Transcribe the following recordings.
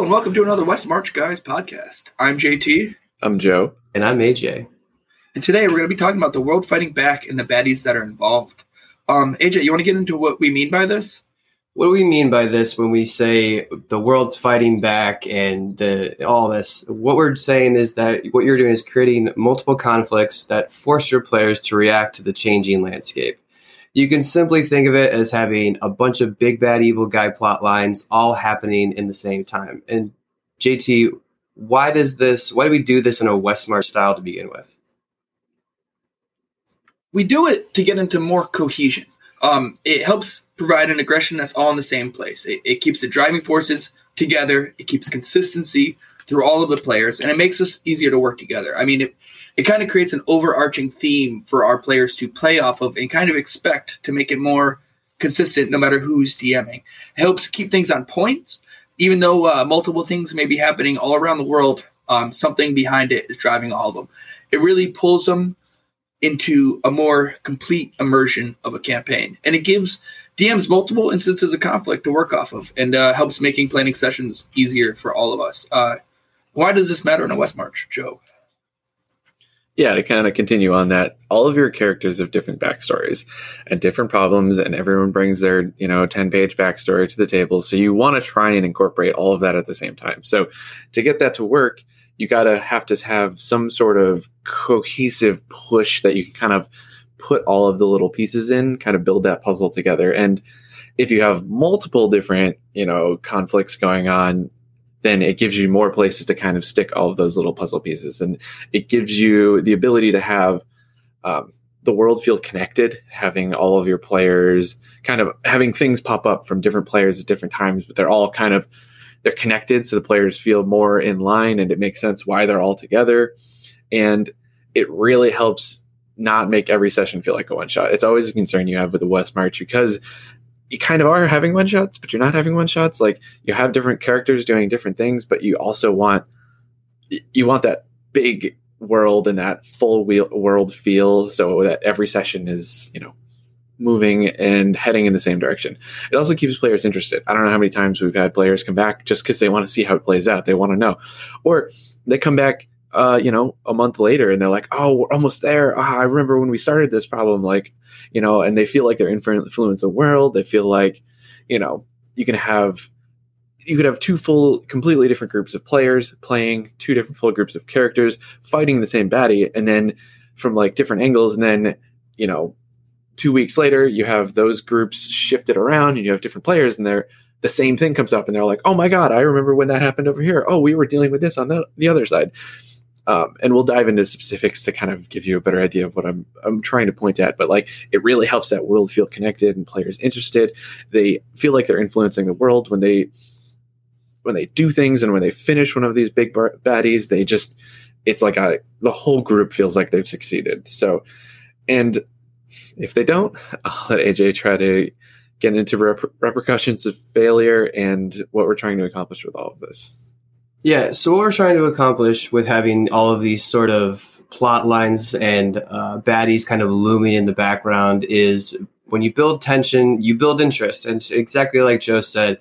Hello and welcome to another West March Guys podcast. I'm JT. I'm Joe. And I'm AJ. And today we're going to be talking about the world fighting back and the baddies that are involved. Um, AJ, you want to get into what we mean by this? What do we mean by this when we say the world's fighting back and the, all this? What we're saying is that what you're doing is creating multiple conflicts that force your players to react to the changing landscape. You can simply think of it as having a bunch of big bad evil guy plot lines all happening in the same time. And JT, why does this why do we do this in a West March style to begin with? We do it to get into more cohesion. Um, it helps provide an aggression that's all in the same place. It, it keeps the driving forces together. It keeps consistency through all of the players, and it makes us easier to work together. I mean, it, it kind of creates an overarching theme for our players to play off of and kind of expect to make it more consistent no matter who's DMing. It helps keep things on point, even though uh, multiple things may be happening all around the world. Um, something behind it is driving all of them. It really pulls them into a more complete immersion of a campaign, and it gives DMs multiple instances of conflict to work off of, and uh, helps making planning sessions easier for all of us. Uh, why does this matter in a West March, Joe? Yeah, to kind of continue on that, all of your characters have different backstories and different problems, and everyone brings their, you know, 10 page backstory to the table. So you want to try and incorporate all of that at the same time. So to get that to work, you got to have to have some sort of cohesive push that you can kind of put all of the little pieces in, kind of build that puzzle together. And if you have multiple different, you know, conflicts going on, then it gives you more places to kind of stick all of those little puzzle pieces. And it gives you the ability to have um, the world feel connected, having all of your players kind of having things pop up from different players at different times, but they're all kind of they're connected so the players feel more in line and it makes sense why they're all together. And it really helps not make every session feel like a one shot. It's always a concern you have with the West March because you kind of are having one shots, but you're not having one shots. Like you have different characters doing different things, but you also want you want that big world and that full wheel, world feel, so that every session is you know moving and heading in the same direction. It also keeps players interested. I don't know how many times we've had players come back just because they want to see how it plays out. They want to know, or they come back uh, you know, a month later and they're like, oh, we're almost there. Oh, I remember when we started this problem, like, you know, and they feel like they're influence the world. They feel like, you know, you can have, you could have two full, completely different groups of players playing two different full groups of characters fighting the same baddie. And then from like different angles. And then, you know, two weeks later, you have those groups shifted around and you have different players and they're, the same thing comes up and they're like, oh my God, I remember when that happened over here. Oh, we were dealing with this on the, the other side um, and we'll dive into specifics to kind of give you a better idea of what I'm I'm trying to point at. But like, it really helps that world feel connected and players interested. They feel like they're influencing the world when they when they do things and when they finish one of these big baddies. They just it's like a the whole group feels like they've succeeded. So, and if they don't, I'll let AJ try to get into rep- repercussions of failure and what we're trying to accomplish with all of this. Yeah, so what we're trying to accomplish with having all of these sort of plot lines and uh, baddies kind of looming in the background is when you build tension, you build interest. And exactly like Joe said,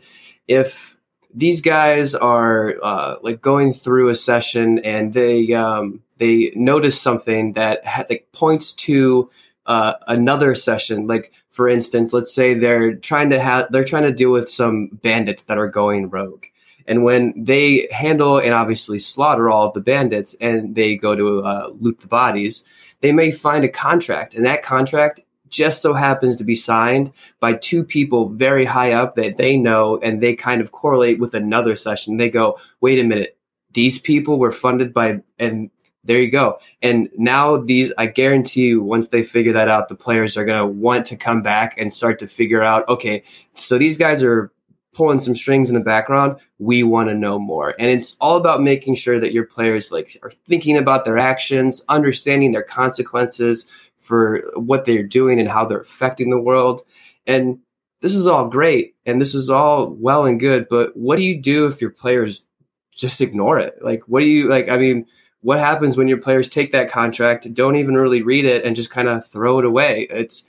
if these guys are uh, like going through a session and they um, they notice something that ha- like points to uh, another session, like for instance, let's say they're trying to have they're trying to deal with some bandits that are going rogue and when they handle and obviously slaughter all of the bandits and they go to uh, loot the bodies, they may find a contract. And that contract just so happens to be signed by two people very high up that they know and they kind of correlate with another session. They go, wait a minute, these people were funded by, and there you go. And now these, I guarantee you, once they figure that out, the players are going to want to come back and start to figure out, okay, so these guys are pulling some strings in the background we want to know more. And it's all about making sure that your players like are thinking about their actions understanding their consequences for what they're doing and how they're affecting the world. And this is all great and this is all well and good but what do you do if your players just ignore it? Like what do you like i mean what happens when your players take that contract don't even really read it and just kind of throw it away? It's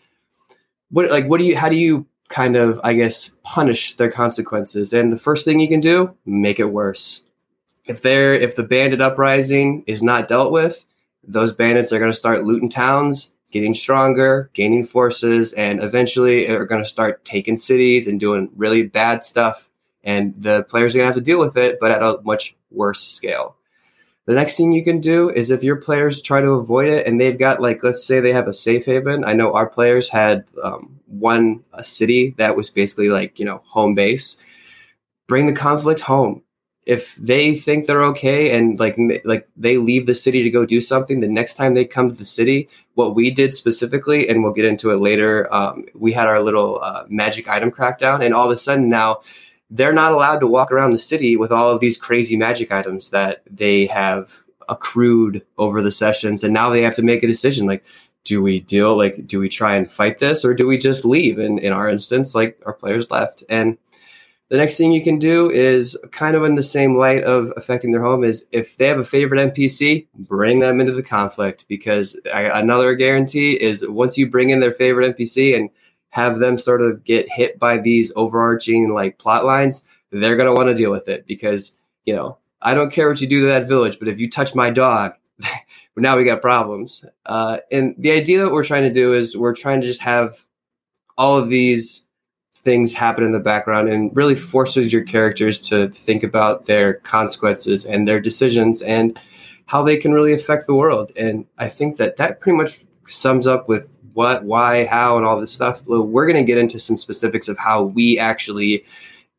what like what do you how do you kind of, I guess, punish their consequences. And the first thing you can do, make it worse. If they're if the bandit uprising is not dealt with, those bandits are going to start looting towns, getting stronger, gaining forces, and eventually are going to start taking cities and doing really bad stuff. And the players are going to have to deal with it, but at a much worse scale. The next thing you can do is if your players try to avoid it and they've got like let's say they have a safe haven. I know our players had um, one a city that was basically like you know home base. Bring the conflict home. If they think they're okay and like like they leave the city to go do something, the next time they come to the city, what we did specifically, and we'll get into it later, um, we had our little uh, magic item crackdown, and all of a sudden now they're not allowed to walk around the city with all of these crazy magic items that they have accrued over the sessions and now they have to make a decision like do we deal like do we try and fight this or do we just leave? And in our instance like our players left. And the next thing you can do is kind of in the same light of affecting their home is if they have a favorite npc bring them into the conflict because another guarantee is once you bring in their favorite npc and have them sort of get hit by these overarching like plot lines, they're going to want to deal with it because, you know, I don't care what you do to that village, but if you touch my dog, now we got problems. Uh, and the idea that we're trying to do is we're trying to just have all of these things happen in the background and really forces your characters to think about their consequences and their decisions and how they can really affect the world. And I think that that pretty much sums up with what, why, how, and all this stuff. We're going to get into some specifics of how we actually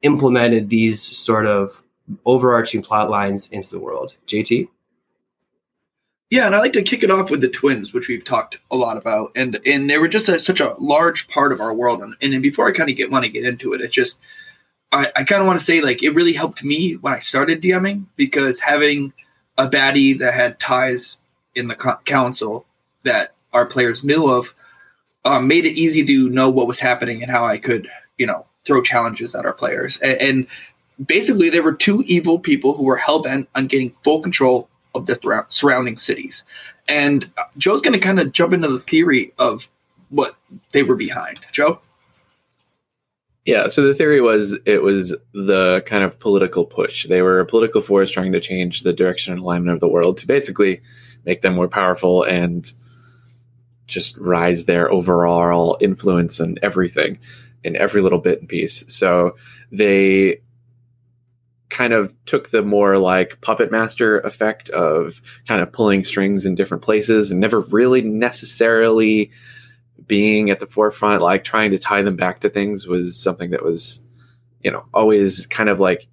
implemented these sort of overarching plot lines into the world. JT? Yeah, and I like to kick it off with the twins, which we've talked a lot about, and and they were just a, such a large part of our world. And, and before I kind of get want to get into it, it's just I, I kind of want to say like it really helped me when I started DMing because having a baddie that had ties in the co- council that our players knew of um, made it easy to know what was happening and how I could, you know, throw challenges at our players. And, and basically, there were two evil people who were hell bent on getting full control of the th- surrounding cities. And uh, Joe's going to kind of jump into the theory of what they were behind. Joe? Yeah, so the theory was it was the kind of political push. They were a political force trying to change the direction and alignment of the world to basically make them more powerful and just rise their overall influence and everything in every little bit and piece. So they kind of took the more like puppet master effect of kind of pulling strings in different places and never really necessarily being at the forefront like trying to tie them back to things was something that was you know always kind of like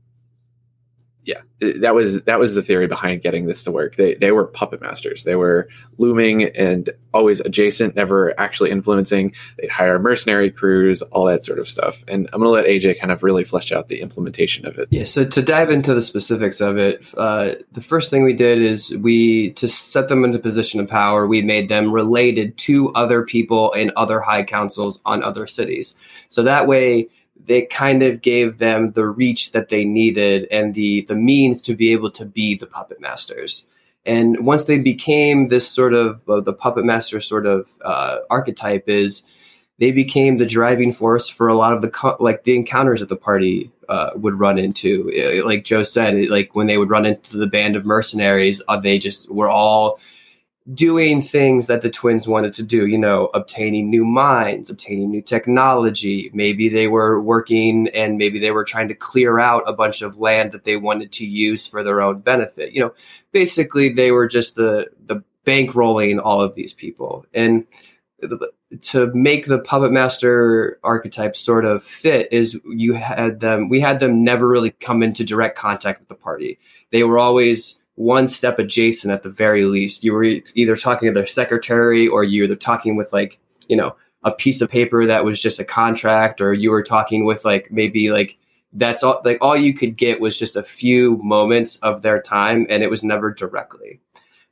that was that was the theory behind getting this to work. They they were puppet masters. They were looming and always adjacent, never actually influencing. They'd hire mercenary crews, all that sort of stuff. And I'm to let AJ kind of really flesh out the implementation of it. Yeah. So to dive into the specifics of it, uh, the first thing we did is we to set them into position of power. We made them related to other people in other high councils on other cities. So that way they kind of gave them the reach that they needed and the the means to be able to be the puppet masters. And once they became this sort of uh, the puppet master sort of uh, archetype, is they became the driving force for a lot of the co- like the encounters that the party uh, would run into. Like Joe said, like when they would run into the band of mercenaries, uh, they just were all doing things that the twins wanted to do, you know, obtaining new mines, obtaining new technology. Maybe they were working and maybe they were trying to clear out a bunch of land that they wanted to use for their own benefit. You know, basically they were just the the bankrolling all of these people. And to make the puppet master archetype sort of fit is you had them we had them never really come into direct contact with the party. They were always one step adjacent at the very least. You were either talking to their secretary or you were talking with like, you know, a piece of paper that was just a contract or you were talking with like maybe like that's all like all you could get was just a few moments of their time and it was never directly.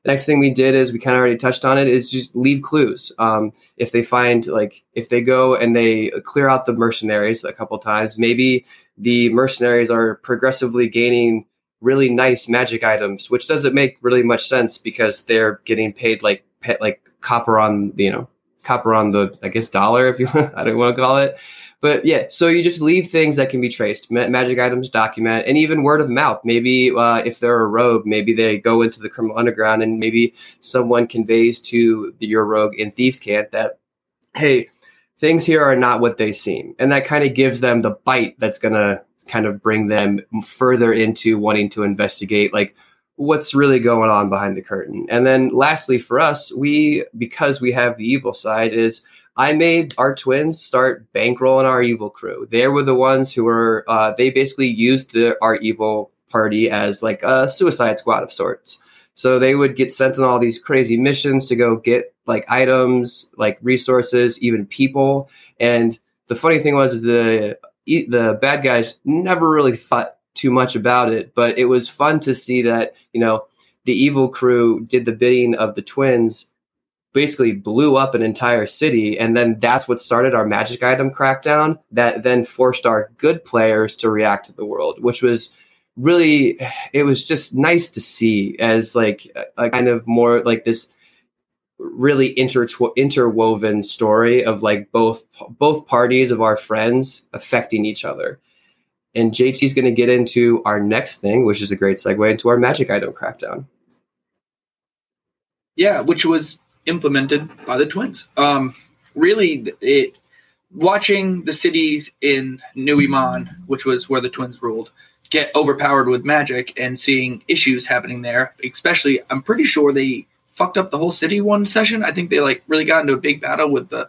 The next thing we did is we kind of already touched on it is just leave clues. Um, if they find like if they go and they clear out the mercenaries a couple times, maybe the mercenaries are progressively gaining really nice magic items, which doesn't make really much sense because they're getting paid like like copper on you know copper on the I guess dollar if you I don't want to call it. But yeah, so you just leave things that can be traced, Ma- magic items, document, and even word of mouth. Maybe uh, if they're a rogue, maybe they go into the criminal underground, and maybe someone conveys to your rogue in thieves' camp that, hey, things here are not what they seem, and that kind of gives them the bite that's gonna kind of bring them further into wanting to investigate, like what's really going on behind the curtain. And then lastly, for us, we because we have the evil side is I made our twins start bankrolling our evil crew. They were the ones who were, uh, they basically used the, our evil party as like a suicide squad of sorts. So they would get sent on all these crazy missions to go get like items, like resources, even people. And the funny thing was the the bad guys never really thought too much about it, but it was fun to see that you know the evil crew did the bidding of the twins basically blew up an entire city. And then that's what started our magic item crackdown that then forced our good players to react to the world, which was really, it was just nice to see as like a kind of more like this really interwoven story of like both both parties of our friends affecting each other. And JT is going to get into our next thing, which is a great segue into our magic item crackdown. Yeah, which was implemented by the twins. Um, really, it watching the cities in New Iman, which was where the twins ruled, get overpowered with magic and seeing issues happening there. Especially, I'm pretty sure they fucked up the whole city one session. I think they like really got into a big battle with the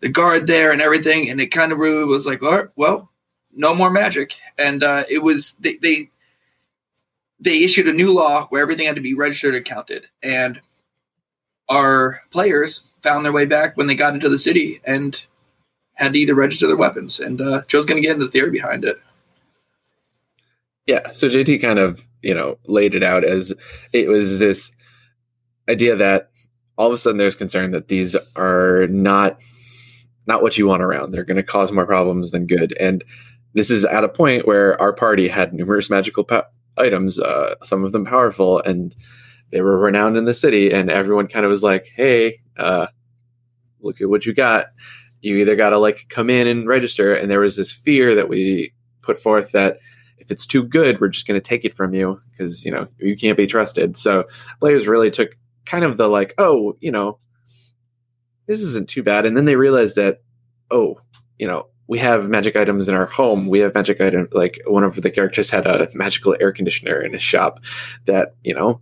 the guard there and everything, and it kind of really was like, all right, well, no more magic. And uh, it was they, they they issued a new law where everything had to be registered and counted, and our players found their way back when they got into the city and had to either register their weapons. And uh, Joe's going to get into the theory behind it. Yeah, so JT kind of you know laid it out as it was this idea that all of a sudden there's concern that these are not not what you want around. They're going to cause more problems than good, and this is at a point where our party had numerous magical pa- items, uh, some of them powerful, and they were renowned in the city, and everyone kind of was like, "Hey, uh, look at what you got. You either got to like come in and register." And there was this fear that we put forth that if it's too good, we're just going to take it from you because you know you can't be trusted. So players really took kind of the like, "Oh, you know, this isn't too bad," and then they realized that, oh, you know, we have magic items in our home. We have magic items like one of the characters had a magical air conditioner in his shop that you know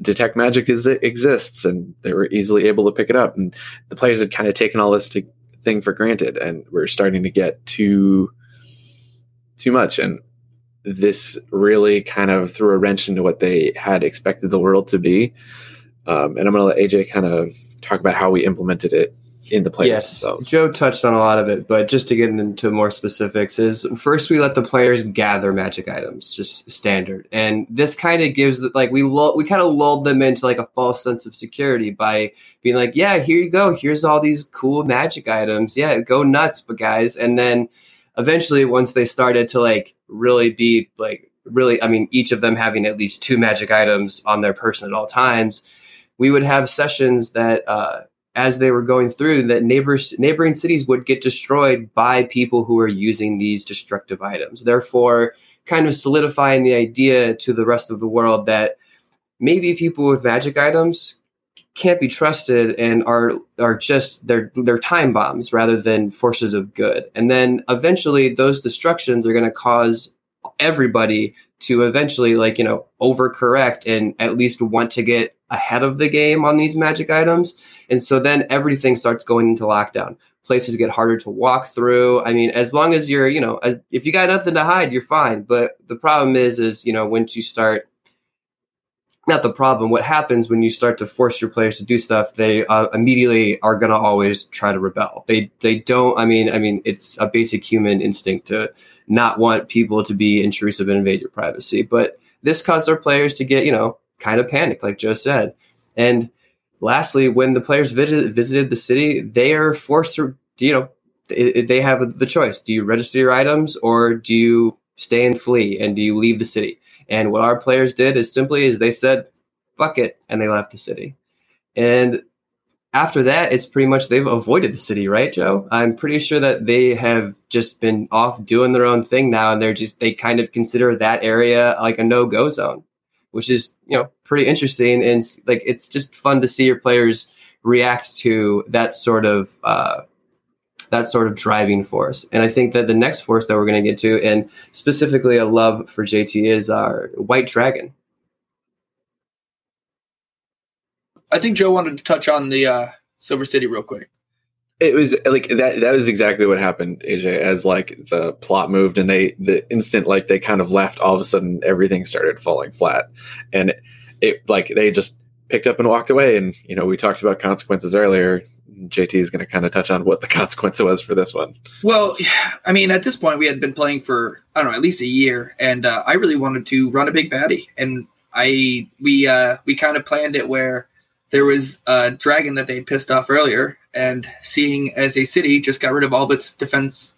detect magic is exists and they were easily able to pick it up. And the players had kind of taken all this to, thing for granted and we're starting to get too too much. And this really kind of threw a wrench into what they had expected the world to be um, and i'm going to let aj kind of talk about how we implemented it in the players yes, themselves. Joe touched on a lot of it, but just to get into more specifics, is first we let the players gather magic items, just standard, and this kind of gives like we lull, we kind of lulled them into like a false sense of security by being like, yeah, here you go, here's all these cool magic items, yeah, go nuts, but guys, and then eventually once they started to like really be like really, I mean, each of them having at least two magic items on their person at all times. We would have sessions that uh, as they were going through that neighbors neighboring cities would get destroyed by people who are using these destructive items therefore kind of solidifying the idea to the rest of the world that maybe people with magic items can't be trusted and are are just they're they're time bombs rather than forces of good. And then eventually those destructions are going to cause everybody to eventually like you know overcorrect and at least want to get ahead of the game on these magic items and so then everything starts going into lockdown. Places get harder to walk through. I mean, as long as you're, you know, uh, if you got nothing to hide, you're fine. But the problem is, is, you know, once you start, not the problem, what happens when you start to force your players to do stuff, they uh, immediately are going to always try to rebel. They, they don't, I mean, I mean, it's a basic human instinct to not want people to be intrusive and invade your privacy. But this caused our players to get, you know, kind of panicked, like Joe said. And lastly, when the players visit, visited the city, they are forced to, you know, they have the choice. Do you register your items or do you stay and flee and do you leave the city? And what our players did is simply is they said, fuck it, and they left the city. And after that, it's pretty much they've avoided the city, right, Joe? I'm pretty sure that they have just been off doing their own thing now, and they're just they kind of consider that area like a no go zone, which is you know pretty interesting and like it's just fun to see your players react to that sort of uh, that sort of driving force. And I think that the next force that we're going to get to, and specifically a love for JT, is our White Dragon. I think Joe wanted to touch on the uh, Silver City real quick. It was like that. That was exactly what happened, AJ. As like the plot moved, and they the instant like they kind of left, all of a sudden everything started falling flat, and it, it like they just picked up and walked away. And you know, we talked about consequences earlier. JT is going to kind of touch on what the consequence was for this one. Well, I mean, at this point, we had been playing for I don't know at least a year, and uh, I really wanted to run a big baddie, and I we uh, we kind of planned it where there was a dragon that they'd pissed off earlier, and seeing as a city just got rid of all of its defense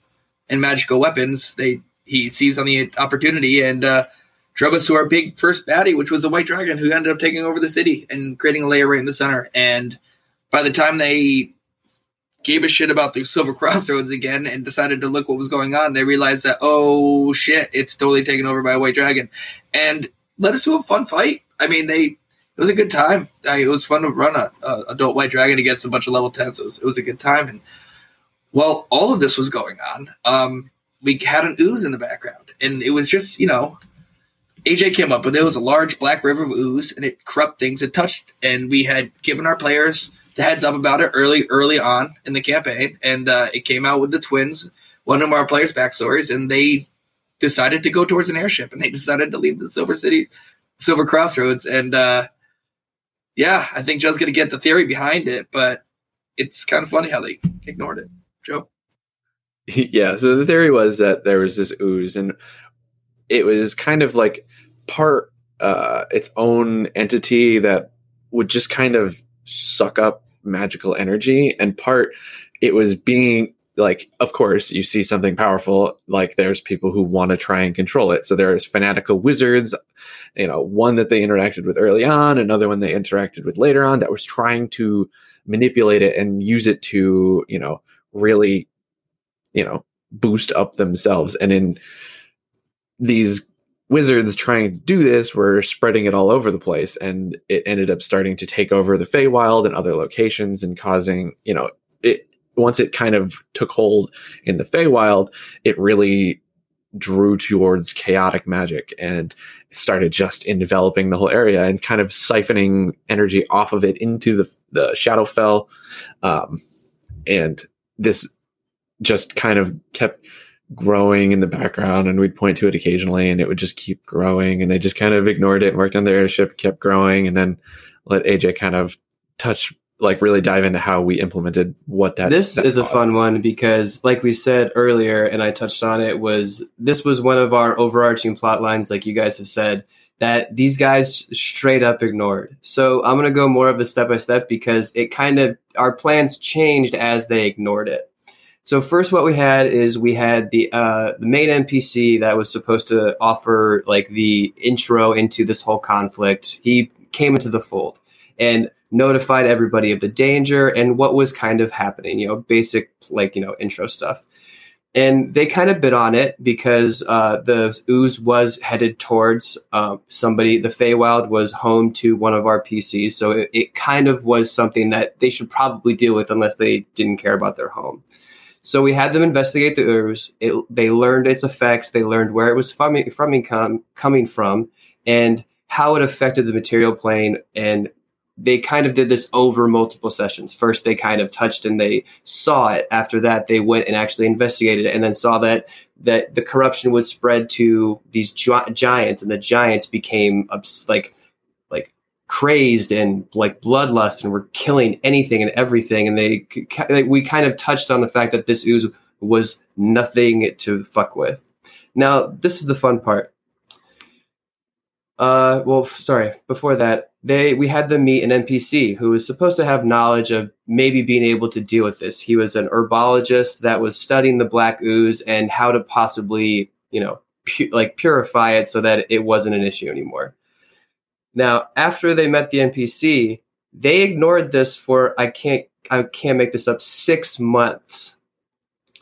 and magical weapons, they he seized on the opportunity and uh, drove us to our big first baddie, which was a white dragon who ended up taking over the city and creating a layer right in the center. And by the time they gave a shit about the Silver Crossroads again and decided to look what was going on, they realized that oh shit, it's totally taken over by a white dragon, and led us to a fun fight. I mean, they it was a good time. I, it was fun to run a, adult white dragon against a bunch of level tens. It was, it was a good time. And while all of this was going on, um, we had an ooze in the background, and it was just you know, AJ came up with it was a large black river of ooze, and it corrupt things it touched, and we had given our players the heads up about it early early on in the campaign, and uh, it came out with the twins, one of our players' backstories, and they decided to go towards an airship, and they decided to leave the Silver City, Silver Crossroads, and uh, yeah, I think Joe's to get the theory behind it, but it's kind of funny how they ignored it. Joe? Yeah, so the theory was that there was this ooze, and it was kind of like part uh, its own entity that would just kind of suck up magical energy, and part it was being like of course you see something powerful like there's people who want to try and control it. So there's fanatical wizards you know one that they interacted with early on another one they interacted with later on that was trying to manipulate it and use it to you know really you know boost up themselves. And in these wizards trying to do this were spreading it all over the place and it ended up starting to take over the Feywild and other locations and causing you know it once it kind of took hold in the Feywild, it really drew towards chaotic magic and started just in developing the whole area and kind of siphoning energy off of it into the the Shadowfell, um, and this just kind of kept growing in the background and we'd point to it occasionally and it would just keep growing and they just kind of ignored it and worked on their airship kept growing and then let aj kind of touch like really dive into how we implemented what that this that is a fun one because like we said earlier and i touched on it was this was one of our overarching plot lines like you guys have said that these guys straight up ignored. So i'm going to go more of a step by step because it kind of our plans changed as they ignored it so first what we had is we had the uh, the main npc that was supposed to offer like the intro into this whole conflict he came into the fold and notified everybody of the danger and what was kind of happening, you know, basic like, you know, intro stuff. And they kind of bit on it because uh, the ooze was headed towards uh, somebody. The Feywild was home to one of our PCs, so it, it kind of was something that they should probably deal with unless they didn't care about their home. So we had them investigate the ooze. It, they learned its effects. They learned where it was from, from com, coming from, and how it affected the material plane and they kind of did this over multiple sessions. First, they kind of touched and they saw it. After that, they went and actually investigated it, and then saw that that the corruption was spread to these gi- giants, and the giants became like crazed and like bloodlust, and were killing anything and everything. And they we kind of touched on the fact that this ooze was nothing to fuck with. Now, this is the fun part. Uh, well, sorry. Before that, they we had them meet an NPC who was supposed to have knowledge of maybe being able to deal with this. He was an herbologist that was studying the black ooze and how to possibly, you know, pu- like purify it so that it wasn't an issue anymore. Now, after they met the NPC, they ignored this for I can't I can't make this up six months.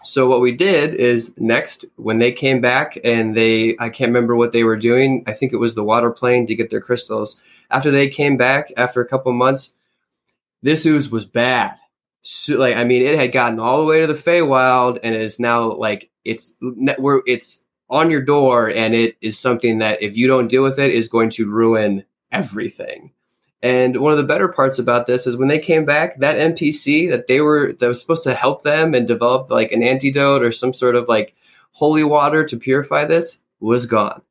So what we did is next when they came back and they I can't remember what they were doing. I think it was the water plane to get their crystals. After they came back after a couple months, this ooze was bad. So, like I mean, it had gotten all the way to the Feywild and is now like it's where it's on your door, and it is something that if you don't deal with it, is going to ruin everything. And one of the better parts about this is when they came back, that NPC that they were that was supposed to help them and develop like an antidote or some sort of like holy water to purify this was gone.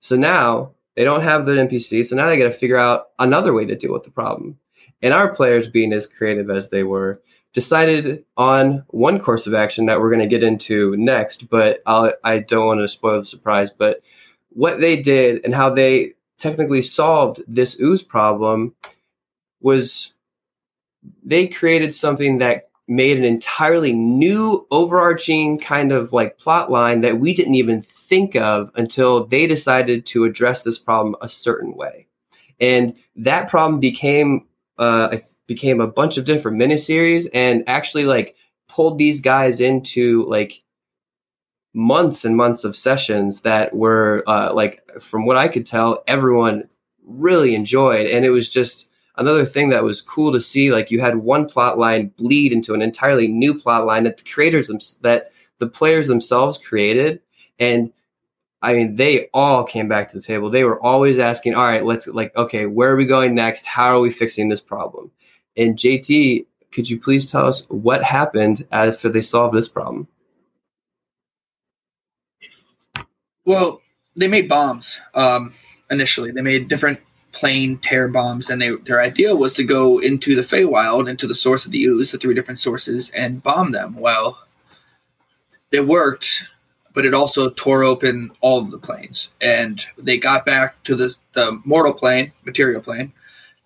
So now they don't have the NPC, so now they got to figure out another way to deal with the problem. And our players, being as creative as they were, decided on one course of action that we're going to get into next. But I'll, I don't want to spoil the surprise. But what they did and how they technically solved this ooze problem was they created something that made an entirely new overarching kind of like plot line that we didn't even think of until they decided to address this problem a certain way. And that problem became uh, became a bunch of different miniseries and actually like pulled these guys into like months and months of sessions that were uh, like from what I could tell, everyone really enjoyed, and it was just another thing that was cool to see. Like you had one plot line bleed into an entirely new plot line that the creators them- that the players themselves created, and I mean they all came back to the table. They were always asking, "All right, let's like okay, where are we going next? How are we fixing this problem?" And JT, could you please tell us what happened after they solved this problem? Well, they made bombs um, initially. They made different plane tear bombs, and they their idea was to go into the Feywild, into the source of the ooze, the three different sources, and bomb them. Well, it worked, but it also tore open all of the planes, and they got back to the the mortal plane, material plane,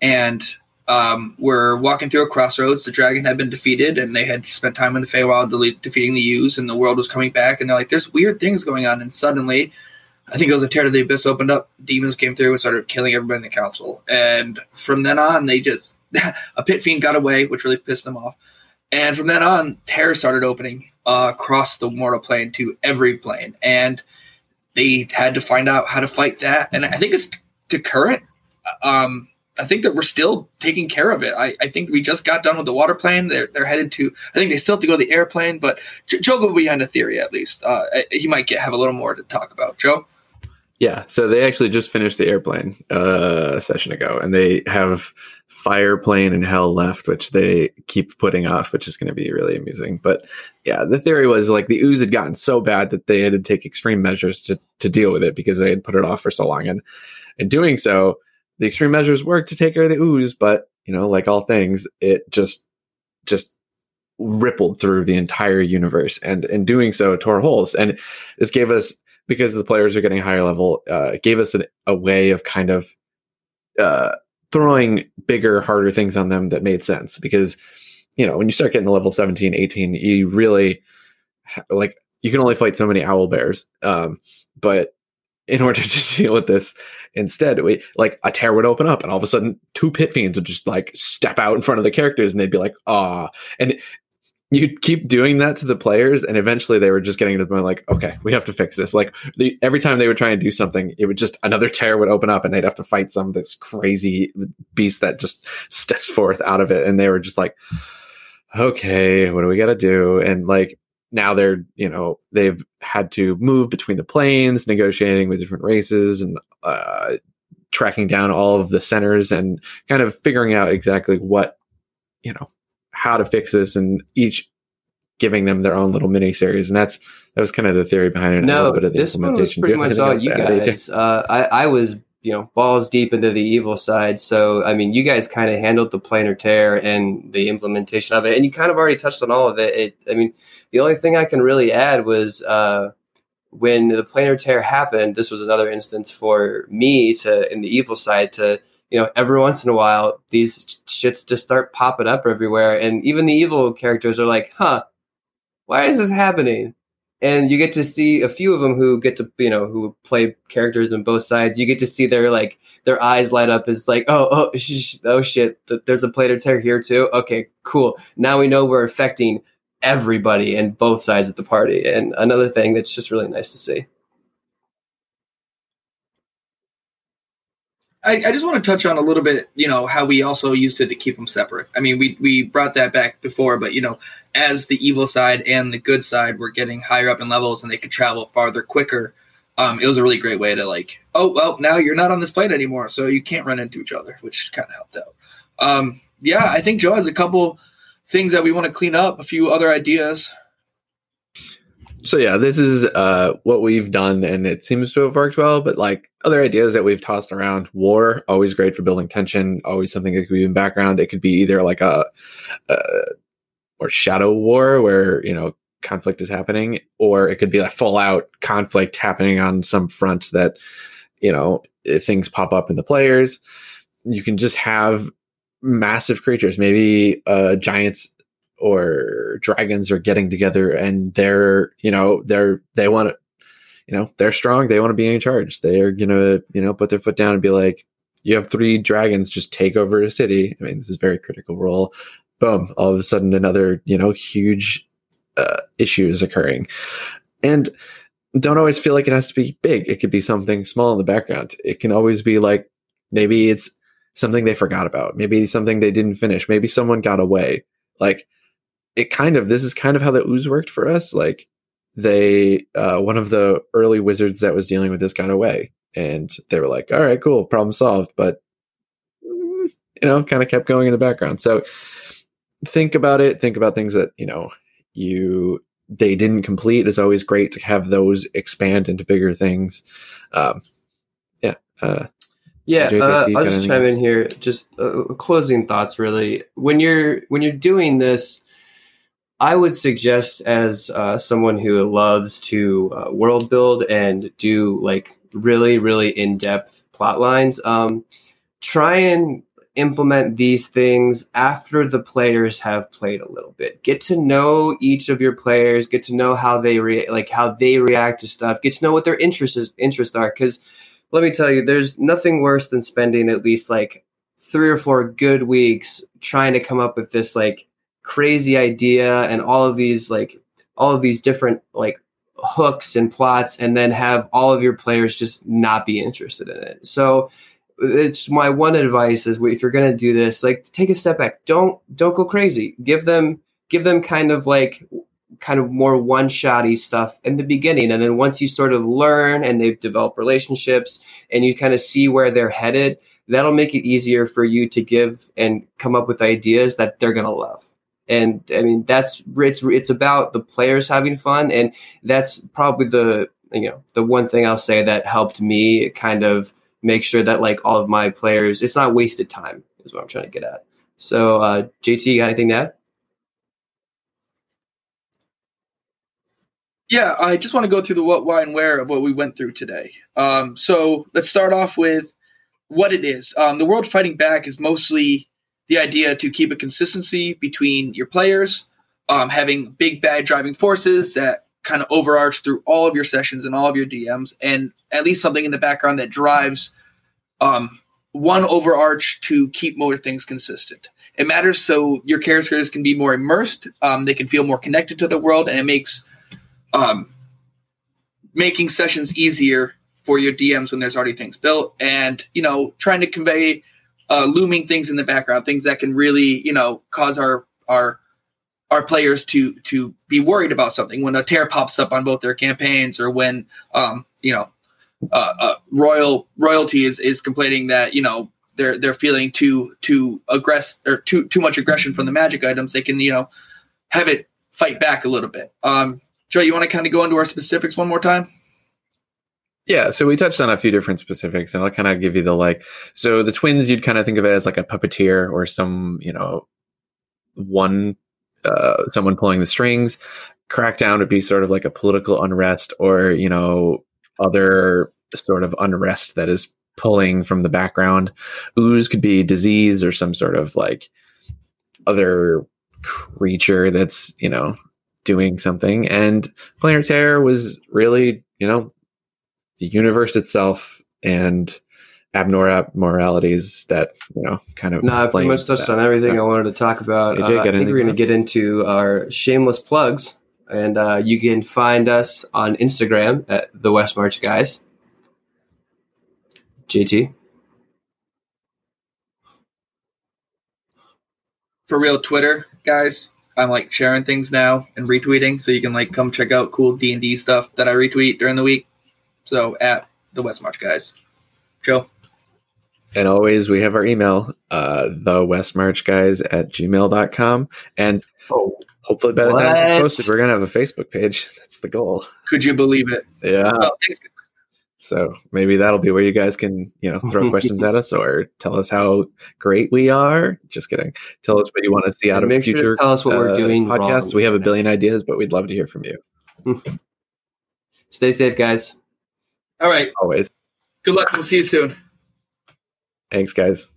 and um, were walking through a crossroads. The dragon had been defeated, and they had spent time in the Feywild de- defeating the Ooze, and the world was coming back. And they're like, "There's weird things going on." And suddenly, I think it was a tear to the abyss opened up. Demons came through and started killing everybody in the council. And from then on, they just a pit fiend got away, which really pissed them off. And from then on, terror started opening uh, across the mortal plane to every plane, and they had to find out how to fight that. And I think it's to current. Um, I think that we're still taking care of it. I, I think we just got done with the water plane. They're, they're headed to, I think they still have to go to the air plane, but Joe will be on the theory at least. Uh, he might get have a little more to talk about. Joe? Yeah, so they actually just finished the air plane uh, a session ago, and they have fire plane and hell left, which they keep putting off, which is going to be really amusing. But yeah, the theory was like the ooze had gotten so bad that they had to take extreme measures to, to deal with it because they had put it off for so long. And in doing so, the extreme measures work to take care of the ooze, but you know, like all things, it just just rippled through the entire universe, and in doing so, tore holes. And this gave us because the players are getting higher level, uh, gave us an, a way of kind of uh, throwing bigger, harder things on them that made sense. Because you know, when you start getting to level 17, 18, you really like you can only fight so many owl bears. Um, but in order to deal with this instead. We like a tear would open up and all of a sudden two pit fiends would just like step out in front of the characters and they'd be like ah and you'd keep doing that to the players and eventually they were just getting to the point like okay we have to fix this. Like the, every time they would try and do something it would just another tear would open up and they'd have to fight some this crazy beast that just steps forth out of it and they were just like okay what do we got to do? And like now they're you know they've had to move between the planes negotiating with different races and uh, tracking down all of the centers and kind of figuring out exactly what you know how to fix this and each giving them their own little mini series and that's that was kind of the theory behind it no this one was pretty much all you guys. Uh, I, I was you know balls deep into the evil side so i mean you guys kind of handled the planar tear and the implementation of it and you kind of already touched on all of it, it i mean the only thing I can really add was uh, when the planar tear happened. This was another instance for me to, in the evil side, to you know, every once in a while these shits just start popping up everywhere, and even the evil characters are like, "Huh, why is this happening?" And you get to see a few of them who get to you know who play characters on both sides. You get to see their like their eyes light up as like oh oh sh- oh shit, there's a planar tear here too. Okay, cool. Now we know we're affecting everybody and both sides of the party. And another thing that's just really nice to see. I, I, just want to touch on a little bit, you know, how we also used it to keep them separate. I mean, we we brought that back before, but you know, as the evil side and the good side were getting higher up in levels and they could travel farther quicker, um, it was a really great way to like, oh well, now you're not on this plane anymore, so you can't run into each other, which kind of helped out. Um, yeah, I think Joe has a couple things that we want to clean up, a few other ideas. So yeah, this is uh, what we've done, and it seems to have worked well. But like other ideas that we've tossed around, war always great for building tension. Always something that could be in background. It could be either like a, a or shadow war where you know conflict is happening, or it could be like full out conflict happening on some front that you know things pop up in the players. You can just have massive creatures, maybe uh, giants or dragons are getting together and they're, you know, they're, they want to, you know, they're strong. They want to be in charge. They're to, you know, put their foot down and be like, you have three dragons just take over a city. I mean, this is very Critical Role. Boom. All of a sudden, another, you know, huge uh, issue is occurring. And don't always feel like it has to be big. It could be something small in the background. It can always be like, maybe it's something they forgot about, maybe something they didn't finish, maybe someone got away. Like it kind of this is kind of how the ooze worked for us. Like they uh, one of the early wizards that was dealing with this got away, and they were like, "All right, cool, problem solved." But mm, you know, kind of kept going in the background. So think about it. Think about things that you know you they didn't complete. It's always great to have those expand into bigger things. Um, yeah. Uh, yeah, uh, I'll just chime in here. Just uh, closing thoughts, really. When you're when you're doing this, I would suggest, as uh, someone who loves to uh, world build and do like really really in depth plot lines, um, try and implement these things after the players have played a little bit. Get to know each of your players. Get to know how they re- like how they react to stuff. Get to know what their interests interests are because let me tell you, there's nothing worse than spending at least like three or four good weeks trying to come up with this like crazy idea and all of these like all of these different like hooks and plots and then have all of your players just not be interested in it. So it's my one advice is if you're going to do this like take a step back. Don't don't go crazy. Give them give them kind of like kind of more one shotty stuff in the beginning. And then once you sort of learn and they've developed relationships and you kind of see where they're headed, that'll make it easier for you to give and come up with ideas that they're going to love. And I mean, that's it's, it's about the players having fun. And that's probably the, you know, the one thing I'll say that helped me kind of make sure that like all of my players, it's not wasted time is what I'm trying to get at. So, uh, JT, you got anything to add? Yeah, I just want to go through the what, why, and where of what we went through today. Um, so let's start off with what it is. Um, the world fighting back is mostly the idea to keep a consistency between your players, um, having big bad driving forces that kind of overarch through all of your sessions and all of your DMs, and at least something in the background that drives um, one overarch to keep more things consistent. It matters so your characters can be more immersed, um, they can feel more connected to the world, and it makes um, making sessions easier for your DMs when there's already things built, and you know, trying to convey uh, looming things in the background, things that can really you know cause our our our players to to be worried about something when a tear pops up on both their campaigns, or when um, you know uh, uh, royal royalty is is complaining that you know they're they're feeling too too aggress or too too much aggression from the magic items. They can you know have it fight back a little bit. Um, Joe, you want to kind of go into our specifics one more time? Yeah, so we touched on a few different specifics, and I'll kind of give you the like. So the twins, you'd kind of think of it as like a puppeteer or some, you know, one, uh, someone pulling the strings. Crackdown would be sort of like a political unrest or, you know, other sort of unrest that is pulling from the background. Ooze could be disease or some sort of like other creature that's, you know, doing something. And Planar Tear was really, you know, the universe itself and abnormalities that, you know, kind of. No, I pretty blame much touched that. on everything I wanted to talk about. AJ, Uh, I think we're going to get into our shameless plugs. And uh, you can find us on Instagram at the West March Guys. JT. For real, Twitter guys, I'm like sharing things now and retweeting, so you can like come check out cool D and D stuff that I retweet during the week. So at the West March guys, Joe. And always, we have our email, uh, the West March guys at gmail.com. And Oh, hopefully, by the time it's posted, we're going to have a Facebook page. That's the goal. Could you believe it? Yeah. Well. So maybe that'll be where you guys can, you know, throw questions at us or tell us how great we are. Just kidding. Tell us what you want to see out And of make sure future tell us what we're uh, doing podcasts. wrong. We have a billion ideas, but we'd love to hear from you. stay safe, guys. All right. Always. Good luck. We'll see you soon. Thanks, guys.